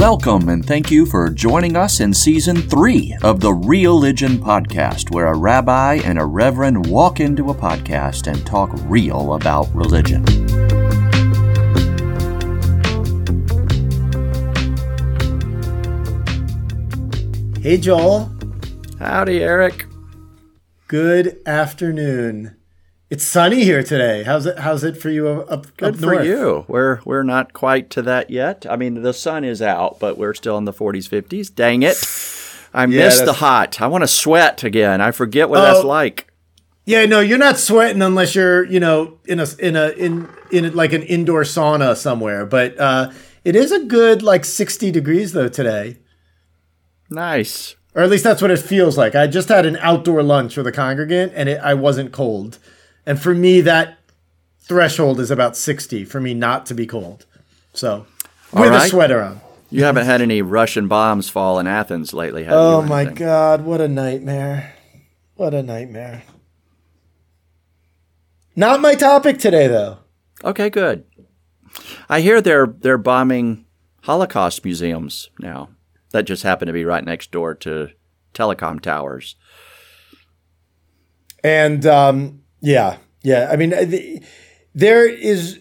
Welcome and thank you for joining us in season three of the Real Religion Podcast, where a rabbi and a reverend walk into a podcast and talk real about religion. Hey, Joel. Howdy, Eric. Good afternoon. It's sunny here today. How's it? How's it for you up, Good up for you. We're we're not quite to that yet. I mean, the sun is out, but we're still in the 40s, 50s. Dang it! I Yeah, miss the hot. I want to sweat again. I forget what that's Oh. like. Yeah, no, you're not sweating unless you're, you know, in a in a in in like an indoor sauna somewhere. But uh, it is a good like 60 degrees though today, Nice. or at least that's what it feels like. I just had an outdoor lunch with a congregant, and it, I wasn't cold. And for me, that threshold is about 60 for me not to be cold. So All with a sweater on. You haven't had any Russian bombs fall in Athens lately, have you? Oh my god, what a nightmare. What a nightmare. Not my topic today though. Okay, good. I hear they're they're bombing Holocaust museums now. That just happened to be right next door to telecom towers. And um yeah, yeah, I mean the, there is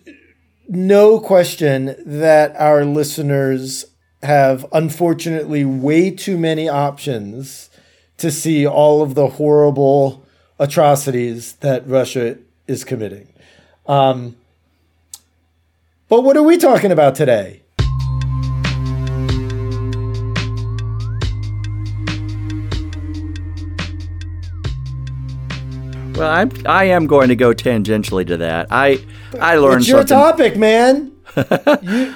no question that our listeners have unfortunately way too many options to see all of the horrible atrocities that Russia is committing. Um, but what are we talking about today? Well, I'm I am going to go tangentially to that. I I learned It's your something. topic, man.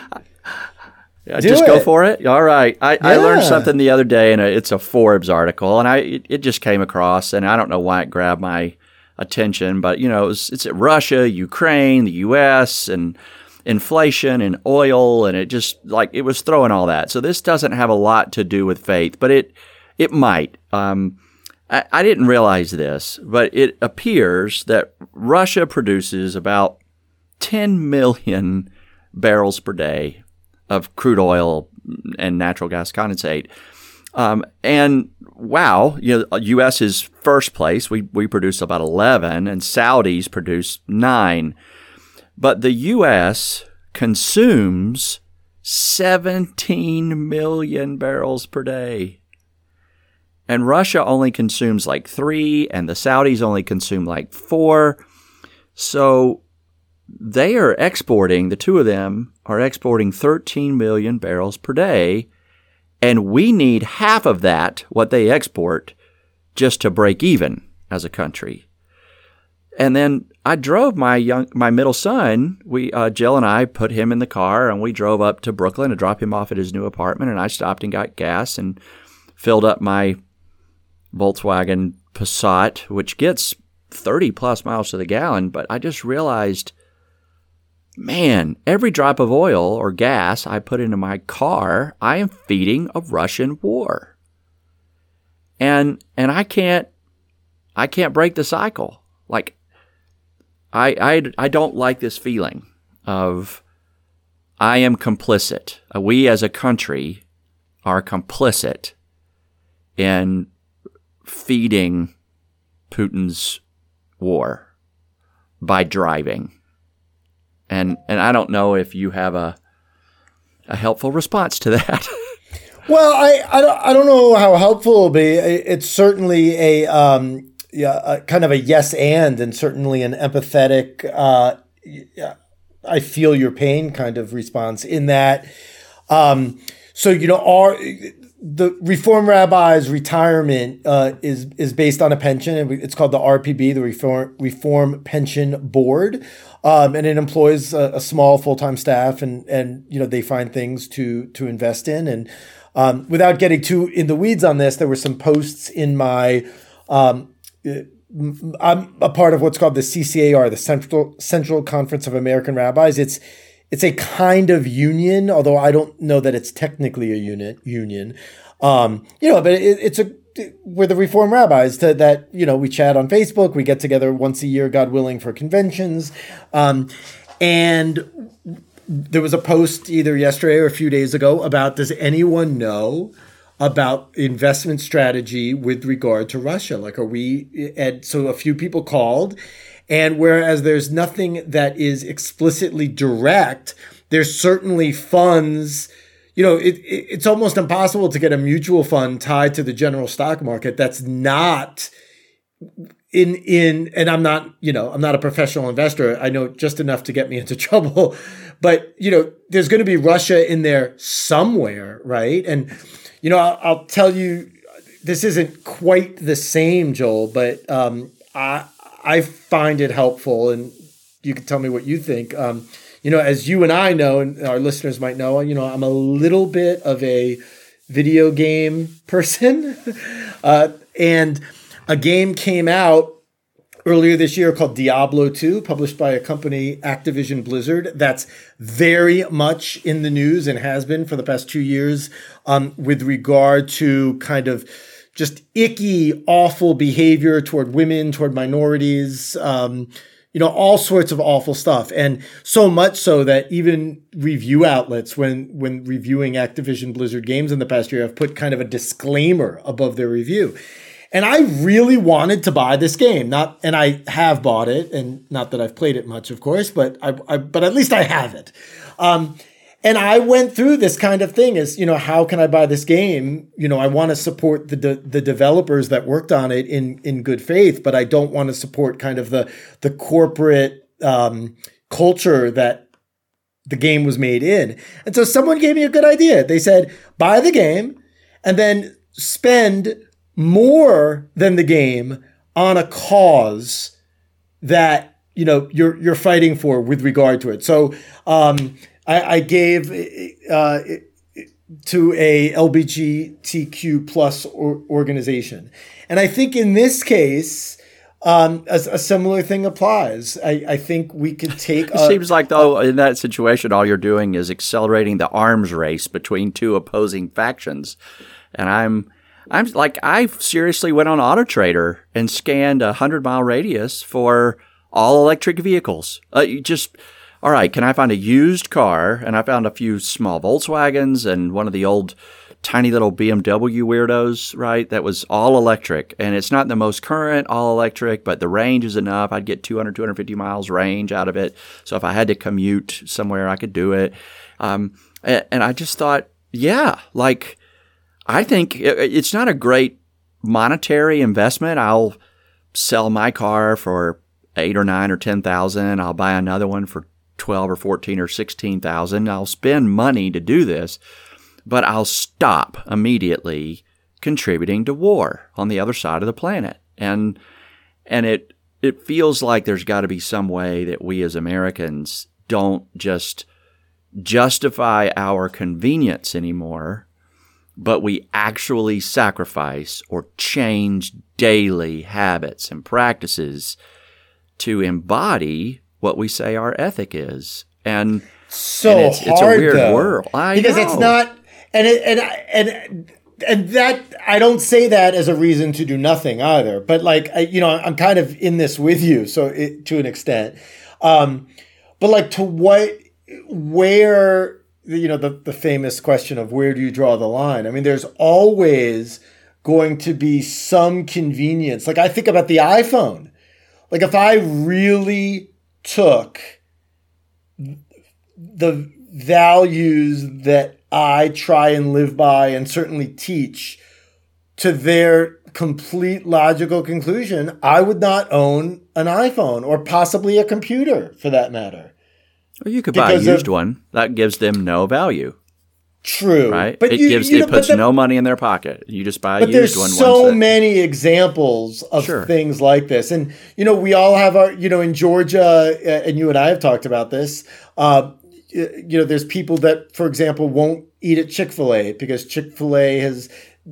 Yeah, Do just go for it. All right. I, I learned something the other day, and it's a Forbes article, and I it, it just came across, and I don't know why it grabbed my attention, but you know, it was, it's Russia, Ukraine, the U.S., and inflation and oil, and it just like it was throwing all that. So this doesn't have a lot to do with faith, but it it might. Um, I, I didn't realize this, but it appears that Russia produces about 10 million barrels per day of crude oil and natural gas condensate. Um, and wow, you know, U.S. is first place. We we produce about 11, and Saudis produce nine. But the U.S. consumes 17 million barrels per day. And Russia only consumes like three, and the Saudis only consume like four. So they are exporting, the two of them are exporting 13 million barrels per day. And we need half of that, what they export, just to break even as a country. And then I drove my young, my middle son. We, uh, Jill and I, put him in the car, and we drove up to Brooklyn to drop him off at his new apartment. And I stopped and got gas and filled up my Volkswagen Passat, which gets 30 plus miles to the gallon. But I just realized, man, every drop of oil or gas I put into my car, I am feeding a Russian war. And and I can't I can't break the cycle. Like I I I don't like this feeling of I am complicit. We as a country are complicit in feeding Putin's war by driving. And and I don't know if you have a a helpful response to that. Well, I, I, don't, I don't know how helpful it'll be. It's certainly a, um, yeah, a kind of a yes and, and certainly an empathetic, uh, I feel your pain kind of response in that. Um, so, you know, our, the Reform Rabbi's retirement uh, is is based on a pension, and it's called the RPB, the Reform Reform Pension Board, um, and it employs a, a small full time staff, and and you know they find things to to invest in, and um, without getting too in the weeds on this, there were some posts in my. Um, I'm a part of what's called the CCAR, the Central Central Conference of American Rabbis. It's it's a kind of union, although I don't know that it's technically a unit union. Um, you know, but it, it's a we're the Reform rabbis to, that you know we chat on Facebook. We get together once a year, God willing, for conventions, um, and there was a post either yesterday or a few days ago about does anyone know about investment strategy with regard to Russia? Like, are we, and so a few people called. And whereas there's nothing that is explicitly direct, there's certainly funds. You know, it, it, it's almost impossible to get a mutual fund tied to the general stock market that's not in in and I'm not, you know, I'm not a professional investor. I know just enough to get me into trouble. But, you know, there's going to be Russia in there somewhere, right? And you know, I'll, I'll tell you this isn't quite the same, Joel, but um, I I find it helpful, and you can tell me what you think. Um, you know, as you and I know, and our listeners might know, you know, I'm a little bit of a video game person, uh, and a game came out earlier this year called Diablo 2, published by a company, Activision Blizzard, that's very much in the news and has been for the past two years um, with regard to kind of just icky, awful behavior toward women, toward minorities. Um, you know, all sorts of awful stuff. And so much so that even review outlets, when, when reviewing Activision Blizzard games in the past year, have put kind of a disclaimer above their review. And I really wanted to buy this game. Not, and I have bought it, and not that I've played it much, of course, but I, I but at least I have it. Um, and I went through this kind of thing as, you know, how can I buy this game? You know, I want to support the, de- the developers that worked on it in, in good faith, but I don't want to support kind of the, the corporate, um, culture that the game was made in. And so someone gave me a good idea. They said, buy the game and then spend more than the game on a cause that you know you're you're fighting for with regard to it. So um, I, I, gave uh, to a LGBTQ plus organization, and I think in this case. Um, a, a, similar thing applies. I, I think we could take. it seems like though in that situation, all you're doing is accelerating the arms race between two opposing factions, and I'm I'm like, I seriously went on Auto Trader and scanned a hundred mile radius for all electric vehicles. Uh, just, all right, can I find a used car? And I found a few small Volkswagens and one of the old tiny little BMW weirdos, right? That was all electric. And it's not the most current all electric, but the range is enough. I'd get 200, 250 miles range out of it. So if I had to commute somewhere, I could do it. Um, and, and I just thought, yeah, like, I think it's not a great monetary investment. I'll sell my car for eight or nine or ten thousand. I'll buy another one for twelve or fourteen or sixteen thousand. I'll spend money to do this, but I'll stop immediately contributing to war on the other side of the planet. And and it it feels like there's got to be some way that we as Americans don't just justify our convenience anymore but we actually sacrifice or change daily habits and practices to embody what we say our ethic is. And so and it's, hard, it's a weird though, world. I because know. it's not, and it, and and and that I don't say that as a reason to do nothing either. But like I, you know, I'm kind of in this with you, so it, to an extent. Um, but like to what, where you know the, the famous question of where do you draw the line i mean there's always going to be some convenience like i think about the iphone like if i really took the values that i try and live by and certainly teach to their complete logical conclusion i would not own an iphone or possibly a computer for that matter or you could buy a used of, one. That gives them no value. True, right? But it you, gives you know, it puts the, no money in their pocket. You just buy one. But there's so that, many examples of sure. things like this, and you know we all have our. You know, in Georgia, uh, and you and I have talked about this. Uh, you know, there's people that, for example, won't eat at Chick Fil A because Chick Fil A has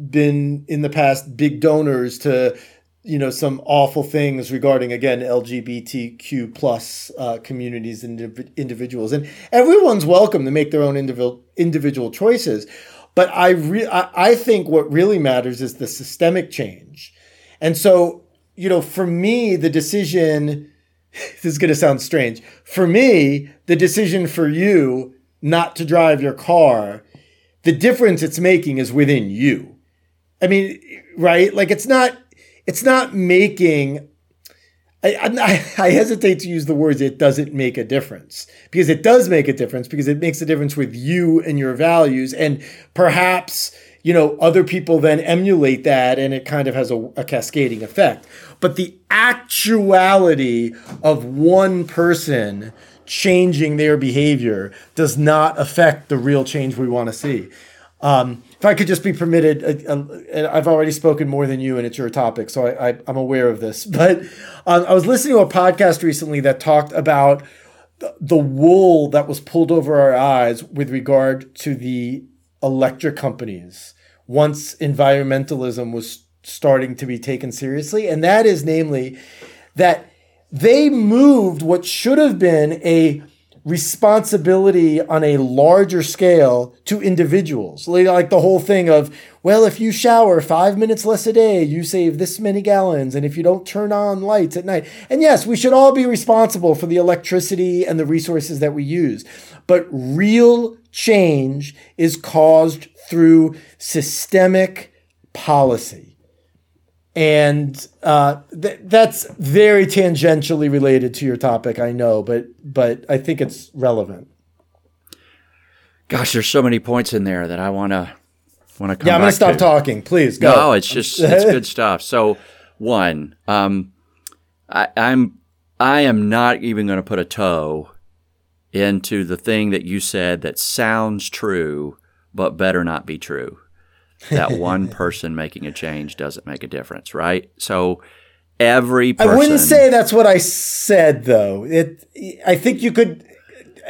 been in the past big donors to you know some awful things regarding again LGBTQ plus uh, communities and individuals, and everyone's welcome to make their own individual individual choices. But I re- I, I think what really matters is the systemic change, and so you know for me the decision this is going to sound strange. For me, the decision for you not to drive your car, the difference it's making is within you. I mean, right? Like it's not, it's not making I, I, I, hesitate to use the words it doesn't make a difference. Because it does make a difference because it makes a difference with you and your values and perhaps you know other people then emulate that and it kind of has a, a cascading effect. But the actuality of one person changing their behavior does not affect the real change we want to see. Um, if I could just be permitted, uh, uh, I've already spoken more than you, and it's your topic, so I, am aware of this. But um, I was listening to a podcast recently that talked about the, the wool that was pulled over our eyes with regard to the electric companies once environmentalism was starting to be taken seriously, and that is namely that they moved what should have been a responsibility on a larger scale to individuals. Like the whole thing of, well, if you shower five minutes less a day, you save this many gallons. And if you don't turn on lights at night. And yes, we should all be responsible for the electricity and the resources that we use. But real change is caused through systemic policy and uh, th- that's very tangentially related to your topic, I know, but but I think it's relevant. Gosh, there's so many points in there that I want to want to come. Yeah, I'm going to stop talking. Please go. No, it's just it's good stuff. So one, um, I, I'm I am not even going to put a toe into the thing that you said that sounds true but better not be true that one person making a change doesn't make a difference, right? So every person, I wouldn't say that's what I said though. It I think you could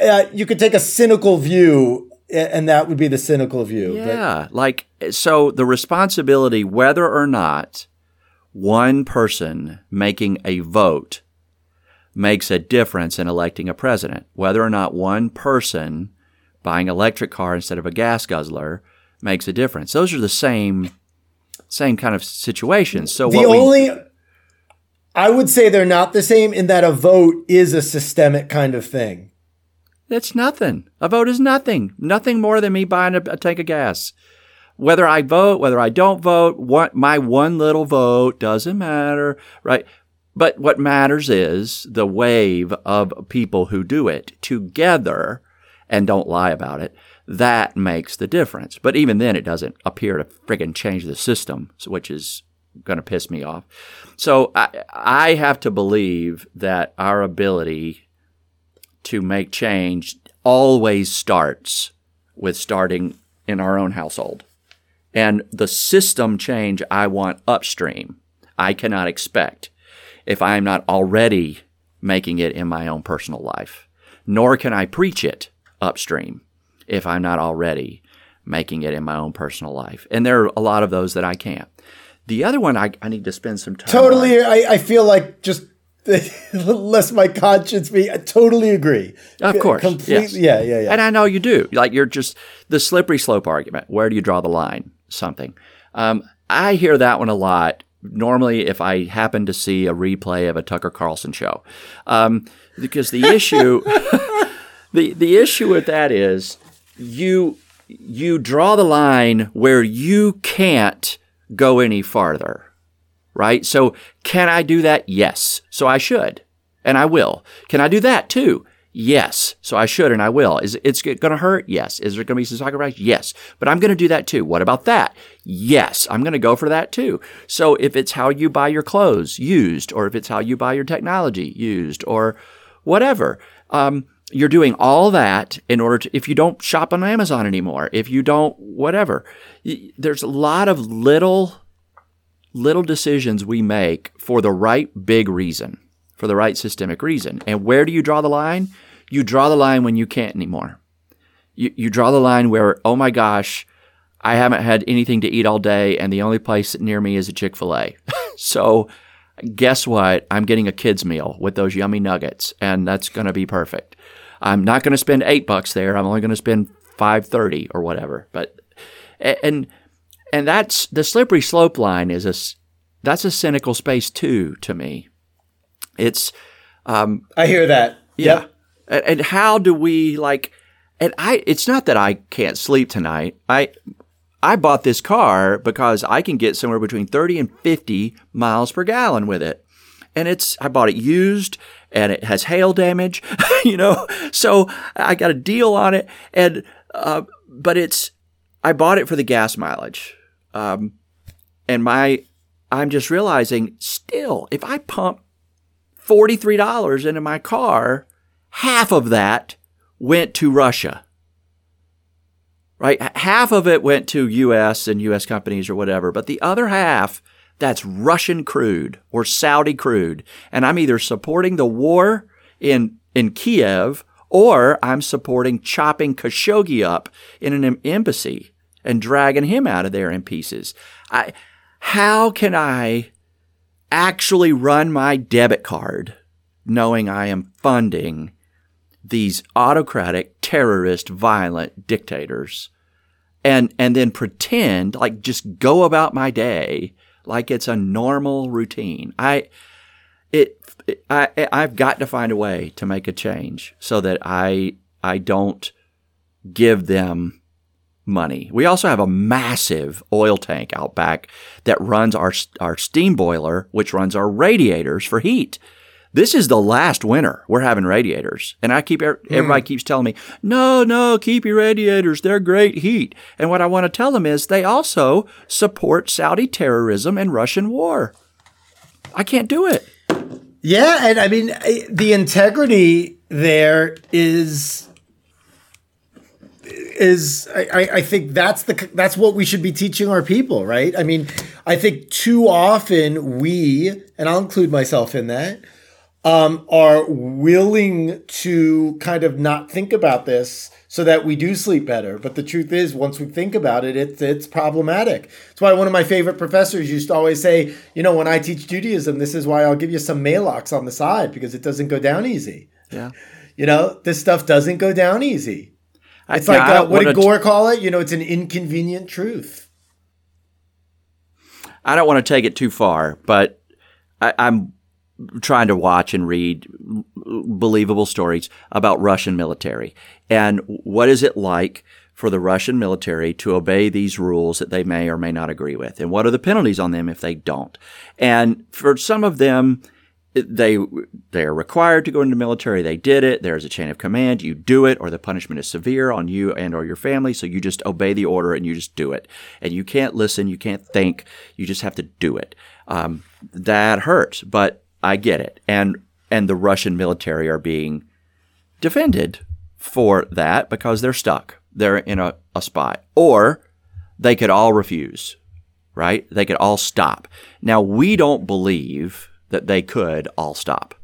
uh, you could take a cynical view and that would be the cynical view. Yeah, but. like so the responsibility whether or not one person making a vote makes a difference in electing a president, whether or not one person buying an electric car instead of a gas guzzler makes a difference. Those are the same same kind of situations. So the only we, I would say they're not the same in that a vote is a systemic kind of thing. It's nothing. A vote is nothing. Nothing more than me buying a, a tank of gas. Whether I vote, whether I don't vote, what my one little vote doesn't matter, right? But what matters is the wave of people who do it together and don't lie about it that makes the difference. But even then, it doesn't appear to friggin' change the system, which is going to piss me off. So I, I have to believe that our ability to make change always starts with starting in our own household. And the system change I want upstream, I cannot expect if I am not already making it in my own personal life, nor can I preach it upstream if I'm not already making it in my own personal life. And there are a lot of those that I can't. The other one I, I need to spend some time. Totally, I, I feel like just lest my conscience be. I totally agree. Of course, yes. yeah, yeah, yeah. And I know you do. Like you're just the slippery slope argument. Where do you draw the line? Something. Um, I hear that one a lot. Normally, if I happen to see a replay of a Tucker Carlson show, um, because the issue, the the issue with that is you you draw the line where you can't go any farther. Right? So can I do that? Yes. So I should. And I will. Can I do that too? Yes. So I should and I will. Is it's going to hurt? Yes. Is there going to be some sacrifice? Yes. But I'm going to do that too. What about that? Yes. I'm going to go for that too. So if it's how you buy your clothes used, or if it's how you buy your technology used, or whatever, um, you're doing all that in order to, if you don't shop on Amazon anymore, if you don't, whatever, there's a lot of little, little decisions we make for the right big reason, for the right systemic reason. And where do you draw the line? You draw the line when you can't anymore. You, you draw the line where, oh my gosh, I haven't had anything to eat all day, and the only place near me is a Chick fil A. so, guess what? I'm getting a kid's meal with those yummy nuggets, and that's going to be perfect. I'm not going to spend eight bucks there. I'm only going to spend five thirty or whatever. But and and that's the slippery slope line is a that's a cynical space too to me. It's Um, I hear that. yeah. Yep. And, and how do we like? And I, it's not that I can't sleep tonight. I, I bought this car because I can get somewhere between thirty and fifty miles per gallon with it, and it's I bought it used and it has hail damage, you know. So I got a deal on it, and uh, but it's I bought it for the gas mileage, um, and my I'm just realizing still if I pump forty three dollars into my car, half of that went to Russia. Right, half of it went to U.S. and U.S. companies or whatever, but the other half that's Russian crude or Saudi crude. And I'm either supporting the war in, in Kiev or I'm supporting chopping Khashoggi up in an embassy and dragging him out of there in pieces. I, how can I actually run my debit card knowing I am funding these autocratic, terrorist, violent dictators and, and then pretend like just go about my day like it's a normal routine. I it I I've got to find a way to make a change so that I I don't give them money. We also have a massive oil tank out back that runs our our steam boiler, which runs our radiators for heat. This is the last winter we're having radiators, and I keep everybody mm. keeps telling me, "No, no, keep your radiators. They're great heat." And what I want to tell them is they also support Saudi terrorism and Russian war. I can't do it. Yeah, and I mean the integrity there is is I, I think that's the that's what we should be teaching our people, right? I mean, I think too often we, and I'll include myself in that, um, are willing to kind of not think about this so that we do sleep better. But the truth is, once we think about it, it's it's problematic. That's why one of my favorite professors used to always say, you know, when I teach Judaism, this is why I'll give you some maalox on the side because it doesn't go down easy. Yeah. You know, this stuff doesn't go down easy. It's I, like uh, what did Gore call it? You know, it's an inconvenient truth. I don't want to take it too far, but I, I'm trying to watch and read believable stories about Russian military. And what is it like for the Russian military to obey these rules that they may or may not agree with? And what are the penalties on them if they don't? And for some of them they they are required to go into military. They did it. There's a chain of command. You do it or the punishment is severe on you and or your family. So you just obey the order and you just do it. And you can't listen. You can't think. You just have to do it. Um, that hurts. But I get it. And and the Russian military are being defended for that because they're stuck. They're in a, a spot. Or they could all refuse, right? They could all stop. Now, we don't believe that they could all stop,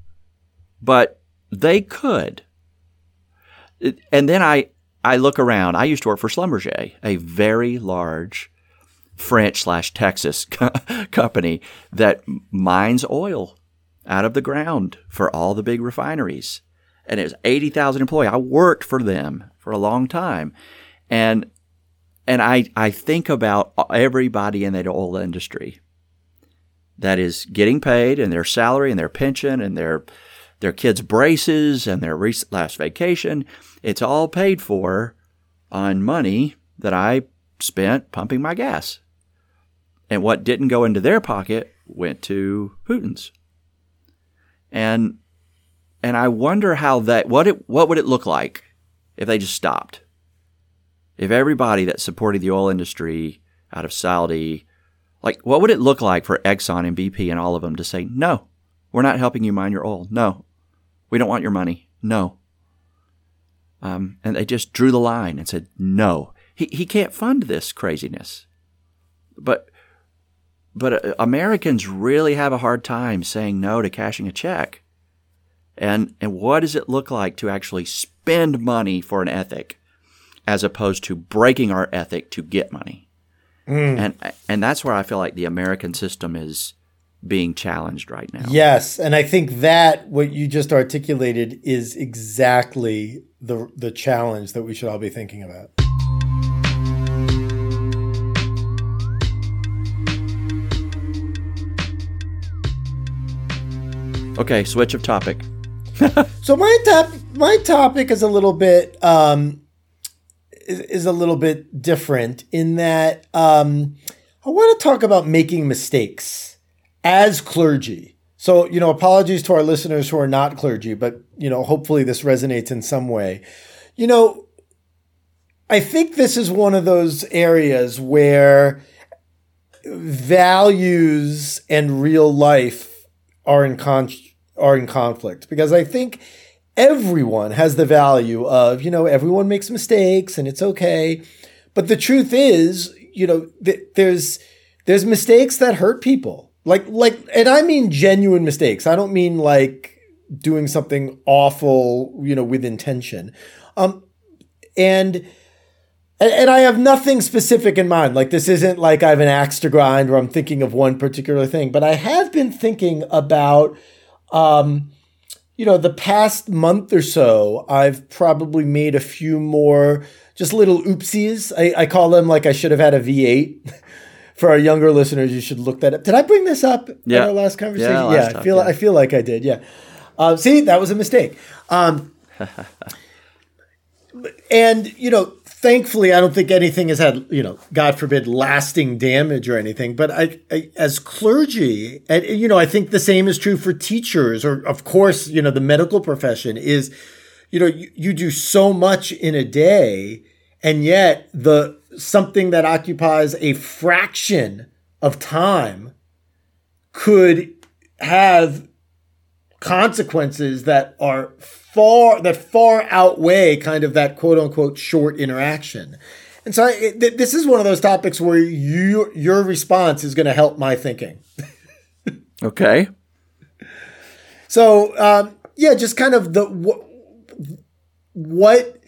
but they could. And then I, I look around. I used to work for Schlumberger, a very large French slash Texas company that mines oil out of the ground for all the big refineries. And it was 80,000 employees. I worked for them for a long time. And and I, I think about everybody in that oil industry that is getting paid and their salary and their pension and their their kids' braces and their last vacation. It's all paid for on money that I spent pumping my gas. And what didn't go into their pocket went to Putin's and and I wonder how that what it what would it look like if they just stopped? If everybody that supported the oil industry out of Saudi, like what would it look like for Exxon and BP and all of them to say, "No, we're not helping you mine your oil. No, we don't want your money. No." Um, and they just drew the line and said, "No, he he can't fund this craziness." But but uh, Americans really have a hard time saying no to cashing a check. And, and what does it look like to actually spend money for an ethic as opposed to breaking our ethic to get money? Mm. And, and that's where I feel like the American system is being challenged right now. Yes, and I think that what you just articulated is exactly the the challenge that we should all be thinking about. Okay, switch of topic. so my top my topic is a little bit um, is, is a little bit different in that um, I want to talk about making mistakes as clergy. So, you know, apologies to our listeners who are not clergy, but, you know, hopefully this resonates in some way. You know, I think this is one of those areas where values and real life are in con- are in conflict because I think everyone has the value of, you know, everyone makes mistakes and it's okay. But the truth is, you know, th- there's there's mistakes that hurt people. Like like and I mean genuine mistakes. I don't mean like doing something awful, you know, with intention. Um and and, I have nothing specific in mind. Like this isn't like I have an axe to grind or I'm thinking of one particular thing, but I have been thinking about um you know, the past month or so, I've probably made a few more just little oopsies. I, I call them like I should have had a V8. For our younger listeners, you should look that up. Did I bring this up yeah. in our last conversation? Yeah, last yeah time, I feel yeah. I feel like I did. Yeah. Uh, see, that was a mistake. Um, and you know, thankfully, I don't think anything has had, you know, God forbid, lasting damage or anything. But I, I, as clergy, and you know, I think the same is true for teachers, or of course, you know, the medical profession is, you know, you, you do so much in a day, and yet the something that occupies a fraction of time could have consequences that are far that far outweigh kind of that quote unquote short interaction. And so I, th- this is one of those topics where you your response is going to help my thinking. Okay. So um, yeah, just kind of the what what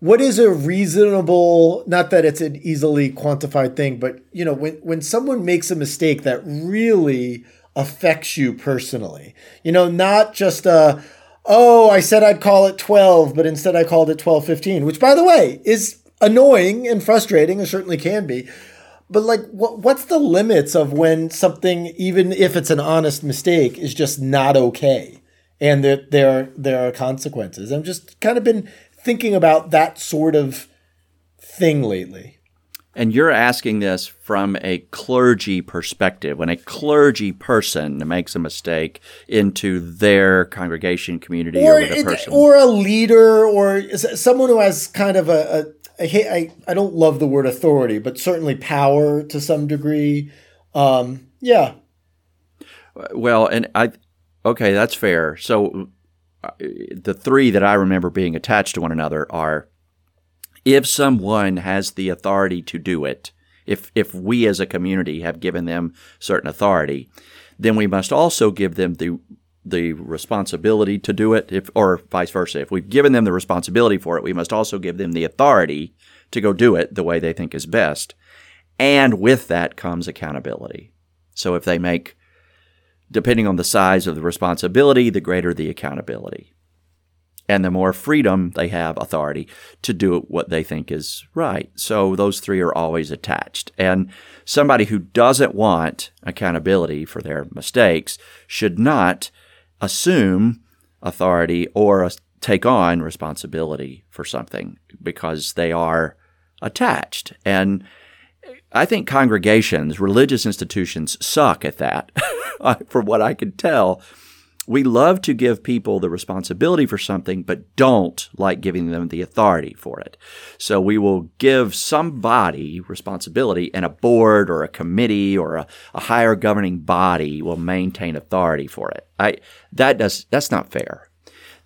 what is a reasonable not that it's an easily quantified thing, but you know when when someone makes a mistake that really affects you personally, you know, not just a oh, I said I'd call it 12, but instead I called it 12:15, which by the way is annoying and frustrating, and certainly can be. But like, what, what's the limits of when something, even if it's an honest mistake, is just not okay, and that there there are consequences? I've just kind of been thinking about that sort of thing lately. And you're asking this from a clergy perspective. When a clergy person makes a mistake into their congregation, community, or, or, a person. or a leader or someone who has kind of a, a I, hate, I I don't love the word authority, but certainly power to some degree. Um, yeah, Well, and I, okay, that's fair. So uh, the three that I remember being attached to one another are if someone has the authority to do it, if, if we as a community have given them certain authority, then we must also give them the the responsibility to do it, if or vice versa. If we've given them the responsibility for it, we must also give them the authority to go do it the way they think is best. And with that comes accountability. So if they make depending on the size of the responsibility, the greater the accountability. And the more freedom they have authority to do what they think is right. So those three are always attached. And somebody who doesn't want accountability for their mistakes should not assume authority or take on responsibility for something because they are attached. And I think congregations, religious institutions suck at that, from what I can tell. We love to give people the responsibility for something, but don't like giving them the authority for it. So we will give somebody responsibility, and a board or a committee or a, a higher governing body will maintain authority for it. I that does that's not fair.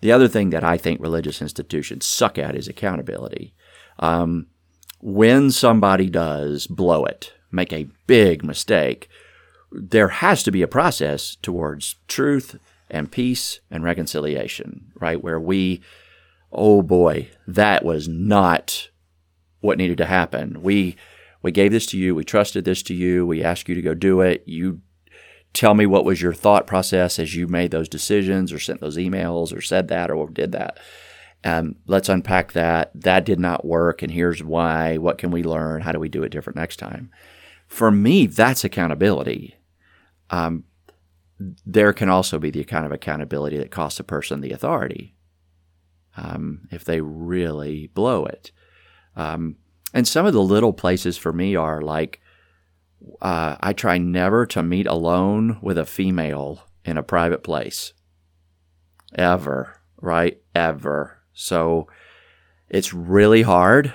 The other thing that I think religious institutions suck at is accountability. Um, when somebody does blow it, make a big mistake, there has to be a process towards truth and peace and reconciliation, right? Where we, oh boy, that was not what needed to happen. We we gave this to you, we trusted this to you, we asked you to go do it. You tell me what was your thought process as you made those decisions or sent those emails or said that or did that. Um, let's unpack that. That did not work, and here's why. What can we learn? How do we do it different next time? For me, that's accountability. Um, there can also be the kind of accountability that costs a person the authority um, if they really blow it. Um, and some of the little places for me are like uh, I try never to meet alone with a female in a private place. Ever, right? Ever. So it's really hard.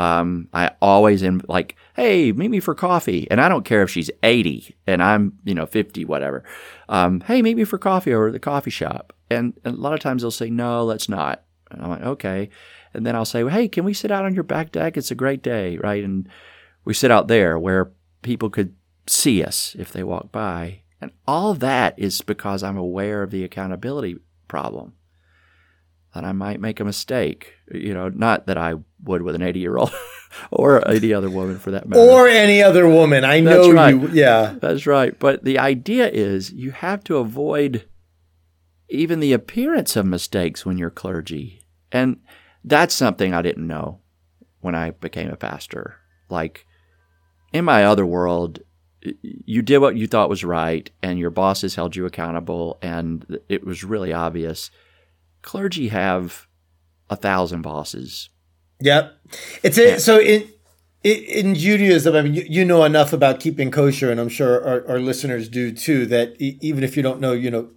Um, I always am like, hey, meet me for coffee. And I don't care if she's 80 and I'm, you know, 50, whatever. Um, hey, meet me for coffee over at the coffee shop. And, a lot of times they'll say, no, let's not. And I'm like, okay. And then I'll say, well, hey, can we sit out on your back deck? It's a great day, right? And we sit out there where people could see us if they walk by. And all that is because I'm aware of the accountability problem. That I might make a mistake. You know, not that I would with an 80 year old or any other woman for that matter. Or any other woman. I know right. you. Yeah. That's right. But the idea is you have to avoid even the appearance of mistakes when you're clergy. And that's something I didn't know when I became a pastor. Like in my other world, you did what you thought was right, and your bosses held you accountable, and it was really obvious. Clergy have a thousand bosses. Yep. It's a, so in in Judaism. I mean, you, you know enough about keeping kosher, and I'm sure our, our listeners do too. That even if you don't know, you know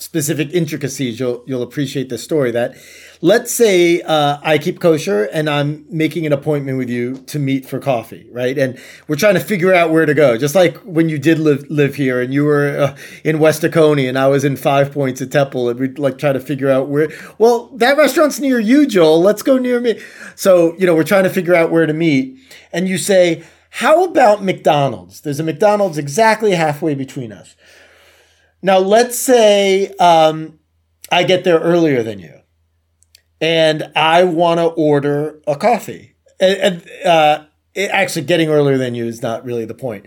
specific intricacies, you'll you'll appreciate the story. That let's say uh, I keep kosher and I'm making an appointment with you to meet for coffee, right? And we're trying to figure out where to go. Just like when you did live live here and you were uh, in West Oconee and I was in Five Points at Temple, and we'd like try to figure out where. Well, that restaurant's near you, Joel. Let's go near me. So you know we're trying to figure out where to meet, and you say. How about McDonald's? There's a McDonald's exactly halfway between us. Now, let's say um, I get there earlier than you, and I want to order a coffee. And, uh, actually, getting earlier than you is not really the point.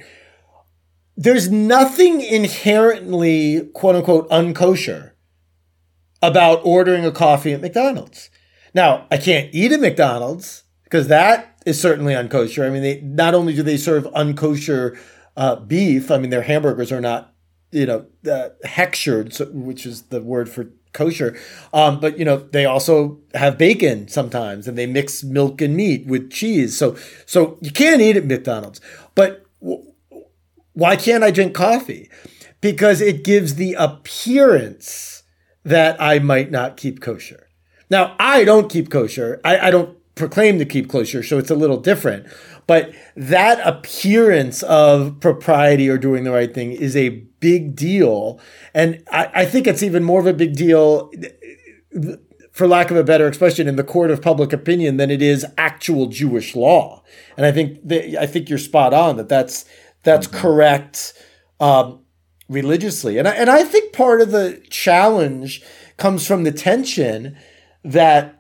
There's nothing inherently "quote unquote" unkosher about ordering a coffee at McDonald's. Now, I can't eat at McDonald's because that is certainly unkosher. I mean, they not only do they serve unkosher uh, beef. I mean, their hamburgers are not you know, uh, hechshered, which is the word for kosher. Um, but you know, they also have bacon sometimes, and they mix milk and meat with cheese. So, so you can't eat at McDonald's. But w- why can't I drink coffee? Because it gives the appearance that I might not keep kosher. Now, I don't keep kosher. I, I don't proclaim to keep kosher, so it's a little different. But that appearance of propriety or doing the right thing is a big deal. And I, I think it's even more of a big deal, for lack of a better expression, in the court of public opinion than it is actual Jewish law. And I think that, I think you're spot on that that's that's mm-hmm. correct um, religiously. And I, and I think part of the challenge comes from the tension that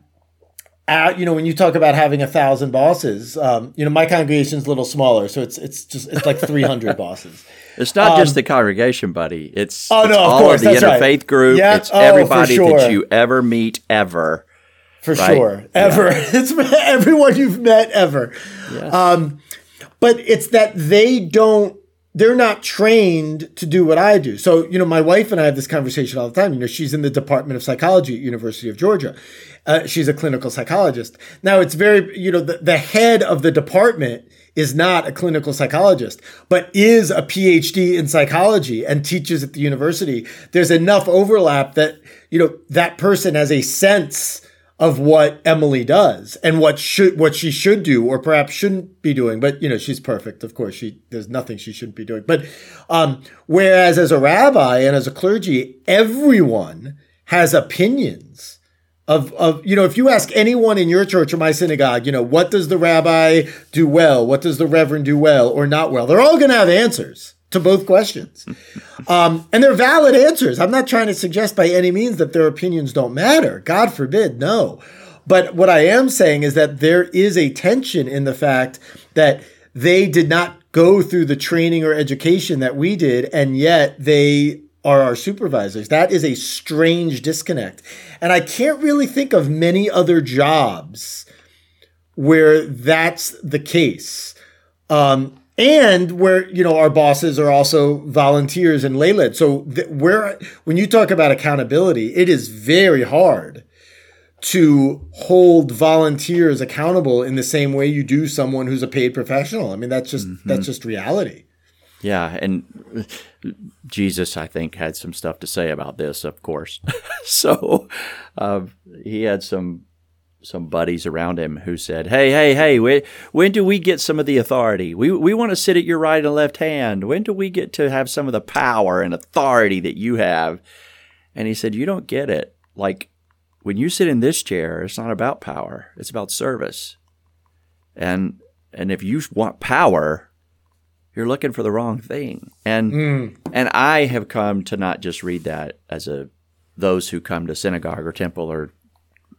at, you know, when you talk about having a thousand bosses, um, you know, my congregation's a little smaller, so it's it's just it's like three hundred bosses. It's not um, just the congregation, buddy. It's, oh, it's no, all of, course, of the interfaith right. group. Yeah. It's oh, everybody sure. that you ever meet ever. For right? sure, ever. Yeah. It's everyone you've met ever. Yes. Um, but it's that they don't they're not trained to do what I do. So, you know, my wife and I have this conversation all the time. You know, she's in the Department of Psychology at University of Georgia. Uh, she's a clinical psychologist. Now, it's very, you know, the, the head of the department is not a clinical psychologist, but is a PhD in psychology and teaches at the university. There's enough overlap that, you know, that person has a sense of what Emily does and what should what she should do or perhaps shouldn't be doing. But you know, she's perfect. Of course, she there's nothing she shouldn't be doing. But um, whereas as a rabbi and as a clergy, everyone has opinions of of you know, if you ask anyone in your church or my synagogue, you know, what does the rabbi do well? What does the reverend do well or not well? They're all going to have answers to both questions. Um, and they're valid answers. I'm not trying to suggest by any means that their opinions don't matter. God forbid, no. But what I am saying is that there is a tension in the fact that they did not go through the training or education that we did, and yet they are our supervisors. That is a strange disconnect. And I can't really think of many other jobs where that's the case. Um, and where you know our bosses are also volunteers and lay led. So th- where when you talk about accountability, it is very hard to hold volunteers accountable in the same way you do someone who's a paid professional. I mean, that's just mm-hmm. that's just reality. Yeah, and Jesus, I think, had some stuff to say about this, of course. so uh, he had some some buddies around him who said, "Hey, hey, hey, when, when do we get some of the authority? We we want to sit at your right and left hand. When do we get to have some of the power and authority that you have?" And he said, "You don't get it. Like when you sit in this chair, it's not about power. It's about service. And and if you want power, you're looking for the wrong thing. And mm. and I have come to not just read that as a those who come to synagogue or temple or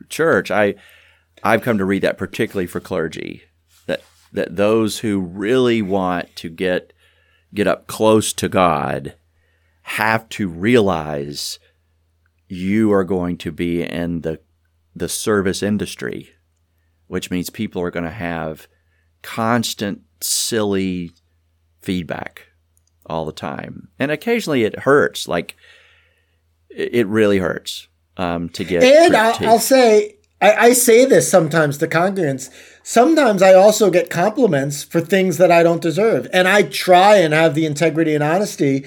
church. I I've come to read that particularly for clergy that that those who really want to get get up close to God have to realize you are going to be in the the service industry, which means people are going to have constant silly feedback all the time, and occasionally it hurts. Like it really hurts um, to get. And I'll, I'll, say, I, I say this sometimes to congregants. Sometimes I also get compliments for things that I don't deserve, and I try and have the integrity and honesty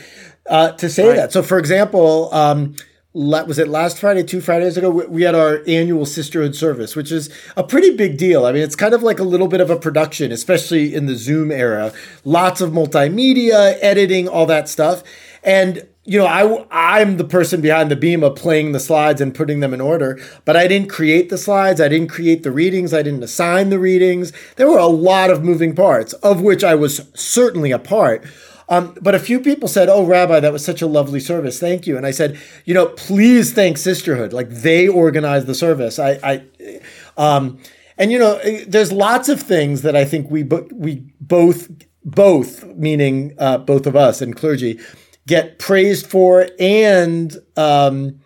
uh, to say right. that. So, for example. Um, was it last Friday, two Fridays ago? We had our annual sisterhood service, which is a pretty big deal. I mean, it's kind of like a little bit of a production, especially in the Zoom era. Lots of multimedia, editing, all that stuff. And you know, I I'm the person behind the beam of playing the slides and putting them in order, but I didn't create the slides, I didn't create the readings, I didn't assign the readings. There were a lot of moving parts, of which I was certainly a part. Um, but a few people said, "Oh, Rabbi, that was such a lovely service. Thank you." And I said, "You know, please thank Sisterhood. Like they organized the service. I, I, um, and you know, eh, there's lots of things that I think we bo- we both both meaning uh, both of us and clergy get praised for and um,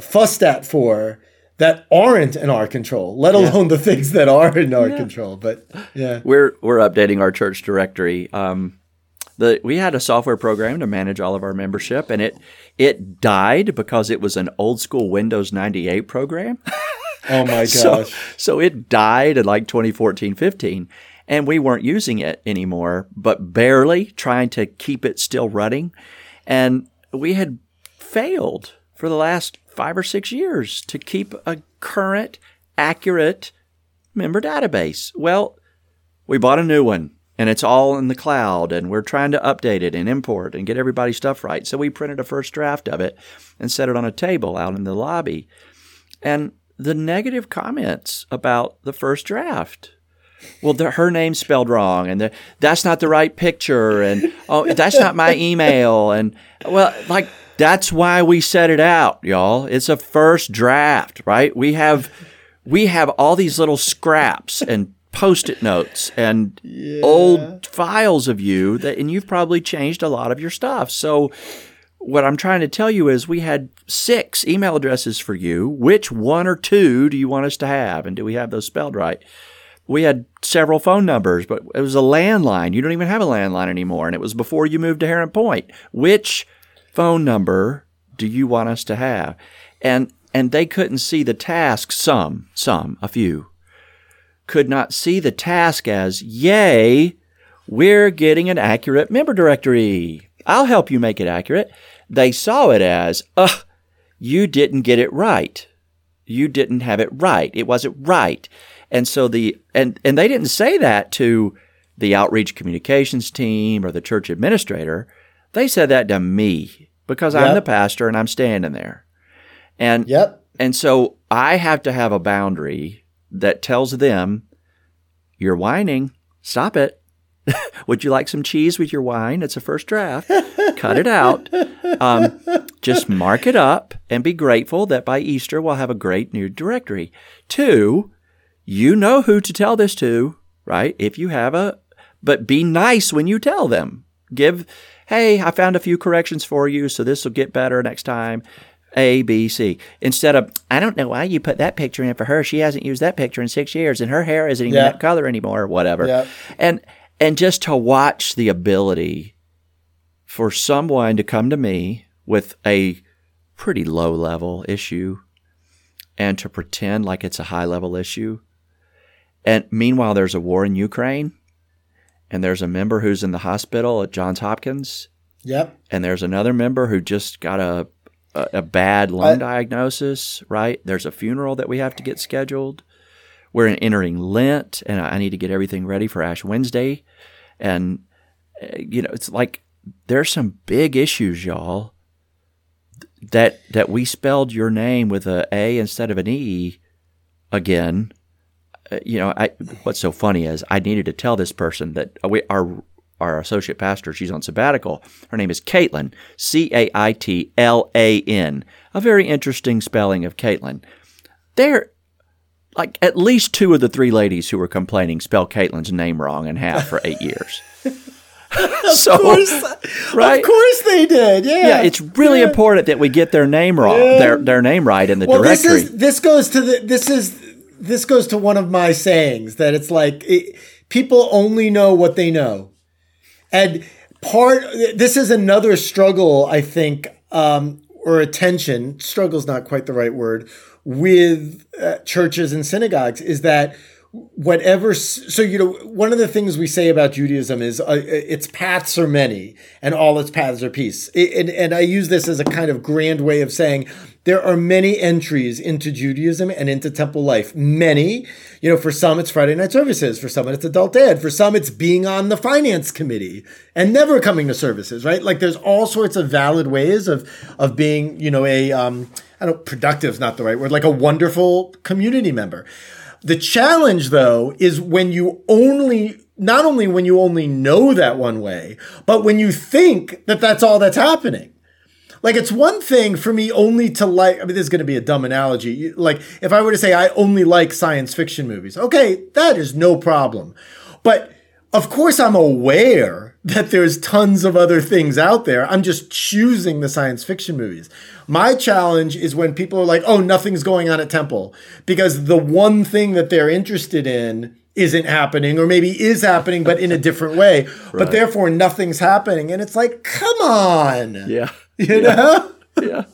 fussed at for." that aren't in our control, let alone yeah. the things that are in our yeah. control. But yeah, we're we're updating our church directory. Um, the we had a software program to manage all of our membership, and it it died because it was an old school Windows 98 program. oh my gosh! so, so it died in like 2014, 15, and we weren't using it anymore, but barely trying to keep it still running, and we had failed for the last five or six years to keep a current, accurate member database. Well, we bought a new one and it's all in the cloud and we're trying to update it and import and get everybody's stuff right. So we printed a first draft of it and set it on a table out in the lobby. And the negative comments about the first draft. Well, the, her name's spelled wrong, and the, that's not the right picture, and oh, that's not my email, and well, like that's why we set it out, y'all. It's a first draft, right? We have we have all these little scraps and post-it notes and yeah. old files of you that and you've probably changed a lot of your stuff. So what I'm trying to tell you is we had six email addresses for you. Which one or two do you want us to have? And do we have those spelled right? We had several phone numbers, but it was a landline. You don't even have a landline anymore. And it was before you moved to Heron Point. Which phone number do you want us to have? And and they couldn't see the task, some, some, a few could not see the task as, yay, we're getting an accurate member directory. I'll help you make it accurate. They saw it as, ugh, you didn't get it right. You didn't have it right. It wasn't right. And so the, and, and they didn't say that to the outreach communications team or the church administrator. They said that to me because yep. I'm the pastor and I'm standing there. And, yep. and so I have to have a boundary that tells them, You're whining, stop it. Would you like some cheese with your wine? It's a first draft. Cut it out. Um, just mark it up and be grateful that by Easter we'll have a great new directory. Two, you know who to tell this to, right? If you have a, but be nice when you tell them. Give, hey, I found a few corrections for you, so this will get better next time. A, B, C. Instead of, I don't know why you put that picture in for her. She hasn't used that picture in six years and her hair isn't even yeah. that color anymore or whatever. Yeah. And And just to watch the ability for someone to come to me with a pretty low level issue and to pretend like it's a high level issue. And meanwhile, there's a war in Ukraine, and there's a member who's in the hospital at Johns Hopkins, Yep. and there's another member who just got a a, a bad lung I- diagnosis. Right? There's a funeral that we have to get scheduled. We're entering Lent, and I need to get everything ready for Ash Wednesday, and uh, you know it's like there's some big issues, y'all. That that we spelled your name with a A instead of an E again. Uh, you know, I what's so funny is I needed to tell this person that we our our associate pastor, she's on sabbatical. Her name is Caitlin, C A I T L A N. A very interesting spelling of Caitlin. There, like at least two of the three ladies who were complaining spell Caitlin's name wrong in half for eight years. so, Of course, right? of course they did. Yeah. Yeah, it's really important that we get their name wrong, Yeah. their their name right in the well, directory. this is this goes to the this is this goes to one of my sayings that it's like it, people only know what they know, and part this is another struggle I think um, or attention. tension. Struggle's not quite the right word with uh, churches and synagogues is that whatever so you know one of the things we say about judaism is uh, its paths are many and all its paths are peace. And, and i use this as a kind of grand way of saying there are many entries into judaism and into temple life. Many you know for some it's friday night services for some it's adult ed for some it's being on the finance committee and never coming to services right? Like there's all sorts of valid ways of of being you know a um i don't productive is not the right word like a wonderful community member the challenge, though, is when you only, not only when you only know that one way, but when you think that that's all that's happening. Like, it's one thing for me only to like, I mean, this is going to be a dumb analogy. Like, if I were to say I only like science fiction movies, okay, that is no problem. But of course, I'm aware that there's tons of other things out there. I'm just choosing the science fiction movies. My challenge is when people are like, oh, nothing's going on at Temple because the one thing that they're interested in isn't happening or maybe is happening, but in a different way. But therefore, nothing's happening. And it's like, come on. yeah. You know? yeah.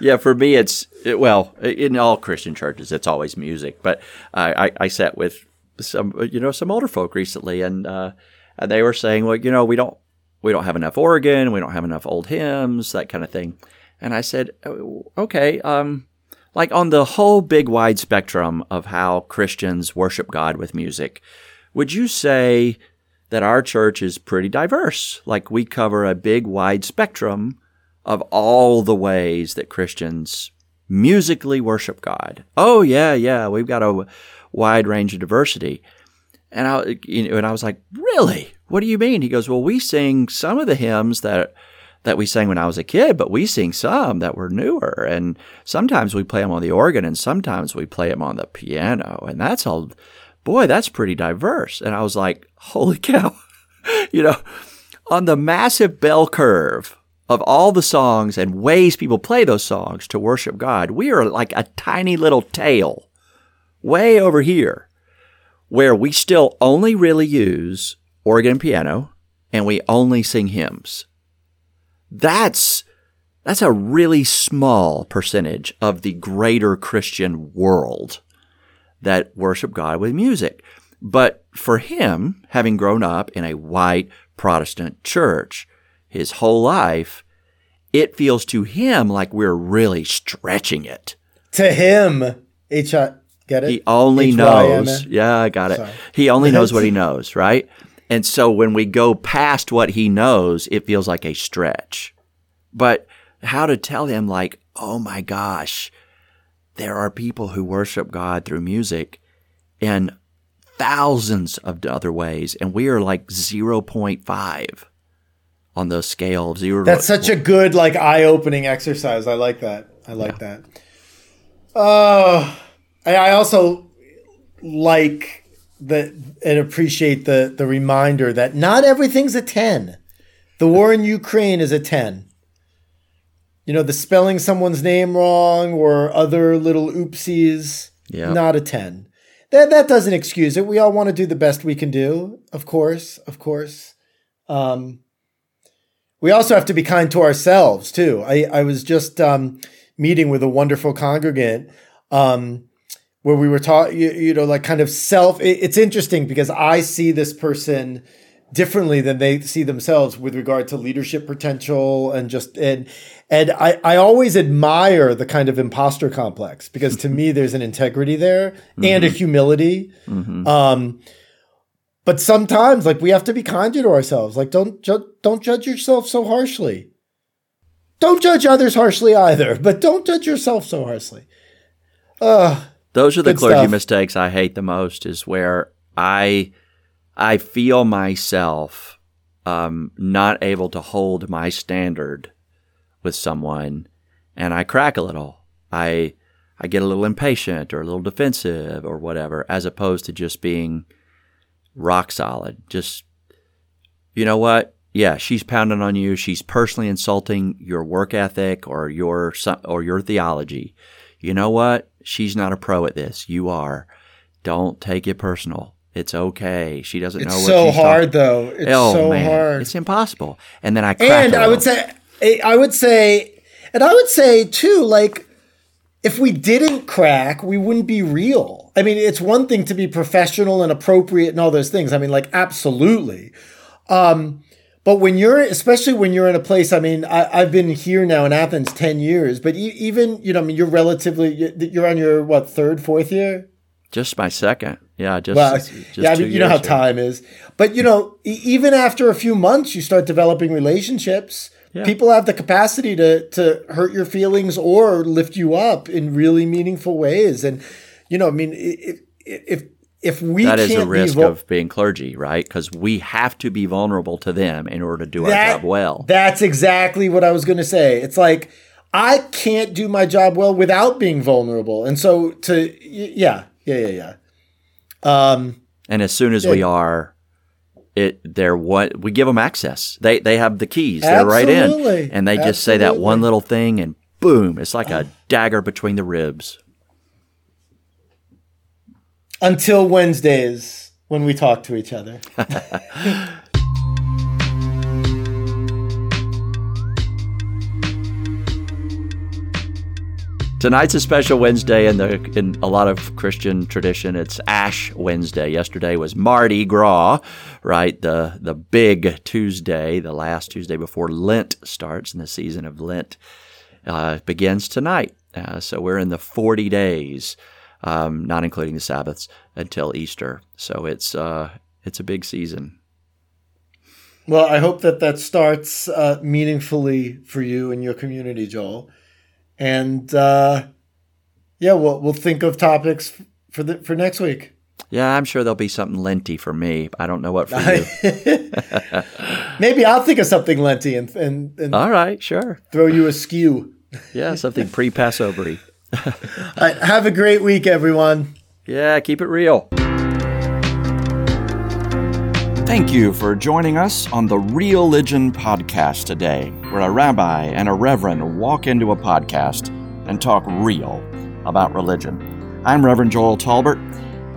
Yeah, for me, it's it, well in all Christian churches, it's always music. But I, I, I sat with some you know some older folk recently, and uh, and they were saying, well, you know, we don't we don't have enough organ, we don't have enough old hymns, that kind of thing. And I said, "Oh, okay, um, like on the whole big wide spectrum of how Christians worship God with music, would you say that our church is pretty diverse? Like we cover a big wide spectrum of all the ways that Christians musically worship God. Oh yeah, yeah, we've got a wide range of diversity. And I, you know, and I was like, really? What do you mean? He goes, well, we sing some of the hymns that that we sang when I was a kid, but we sing some that were newer, and sometimes we play them on the organ, and sometimes we play them on the piano, and that's all. Boy, that's pretty diverse. And I was like, holy cow, you know, on the massive bell curve of all the songs and ways people play those songs to worship God, we are like a tiny little tail way over here where we still only really use organ and piano and we only sing hymns. That's that's a really small percentage of the greater Christian world that worship God with music. But for him, having grown up in a white Protestant church his whole life, it feels to him like we're really stretching it. to him, H. I Get it? He only knows. Yeah, I got it. Sorry. He only knows what he knows, right? And so when we go past what he knows, it feels like a stretch. But how to tell him, like, oh my gosh, there are people who worship God through music in thousands of other ways, and we are like 0.5 on the scale of zero. That's such a good, like, eye-opening exercise. I like that. I like that. Oh, I I also like the and appreciate the the reminder that not everything's a ten. The war in Ukraine is a ten. You know, the spelling someone's name wrong or other little oopsies, Yeah. not a ten. that that doesn't excuse it. We all want to do the best we can do, of course, of course. Um, we also have to be kind to ourselves too. I I was just um, meeting with a wonderful congregant. Um, where we were taught, you, you, know, like kind of self. It, it's interesting because I see this person differently than they see themselves with regard to leadership potential and just and and I, I always admire the kind of imposter complex because to me there's an integrity there mm-hmm. and a mm-hmm. humility mm-hmm. um but sometimes like we have to be kinder to ourselves like don't ju- don't judge yourself so harshly don't judge others harshly either but don't judge yourself so harshly uh those are the clergy stuff. mistakes i hate the most is where i I feel myself um, not able to hold my standard with someone, and I crack a little. I I get a little impatient or a little defensive or whatever, as opposed to just being rock solid. Just you know what? Yeah, she's pounding on you. She's personally insulting your work ethic or your or your theology. You know what? She's not a pro at this. You are. Don't take it personal. It's okay. She doesn't it's know. It's so hard, though. It's oh, so man. hard. It's impossible. And then I and I would say, I would say, and I would say too, like if we didn't crack, we wouldn't be real. I mean, it's one thing to be professional and appropriate and all those things. I mean, like absolutely. Um, but when you're, especially when you're in a place, I mean, I, have been here now in Athens ten years, but even you know, I mean, you're relatively, you're on your what third, fourth year. Just my second. Yeah, just, well, just yeah. I mean, you know how here. time is, but you know, even after a few months, you start developing relationships. Yeah. People have the capacity to to hurt your feelings or lift you up in really meaningful ways, and you know, I mean, if if if we that is a risk be of being clergy, right? Because we have to be vulnerable to them in order to do that, our job well. That's exactly what I was going to say. It's like I can't do my job well without being vulnerable, and so to yeah, yeah, yeah, yeah. Um, and as soon as yeah. we are, it they're what we give them access. They they have the keys. They're right in, and they just say that one little thing, and boom, it's like a dagger between the ribs. Until Wednesdays when we talk to each other. Tonight's a special Wednesday in the in a lot of Christian tradition. It's Ash Wednesday. Yesterday was Mardi Gras, right? The the big Tuesday, the last Tuesday before Lent starts, and the season of Lent uh, begins tonight. Uh, so we're in the forty days, um, not including the Sabbaths, until Easter. So it's uh, it's a big season. Well, I hope that that starts uh, meaningfully for you and your community, Joel and uh, yeah, we'll we'll think of topics for the for next week. Yeah, I'm sure there'll be something lenty for me. I don't know what for you. Maybe I'll think of something lenty and, and, and all right, sure. Throw you a skew. yeah, something pre Passovery. right, have a great week, everyone. Yeah, keep it real. Thank you for joining us on the Real Religion Podcast today, where a rabbi and a reverend walk into a podcast and talk real about religion. I'm Reverend Joel Talbert,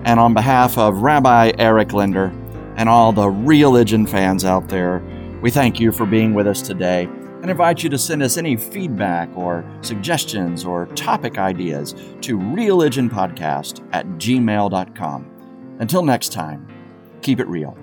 and on behalf of Rabbi Eric Linder and all the Real religion fans out there, we thank you for being with us today and invite you to send us any feedback or suggestions or topic ideas to religionpodcast at gmail.com. Until next time, keep it real.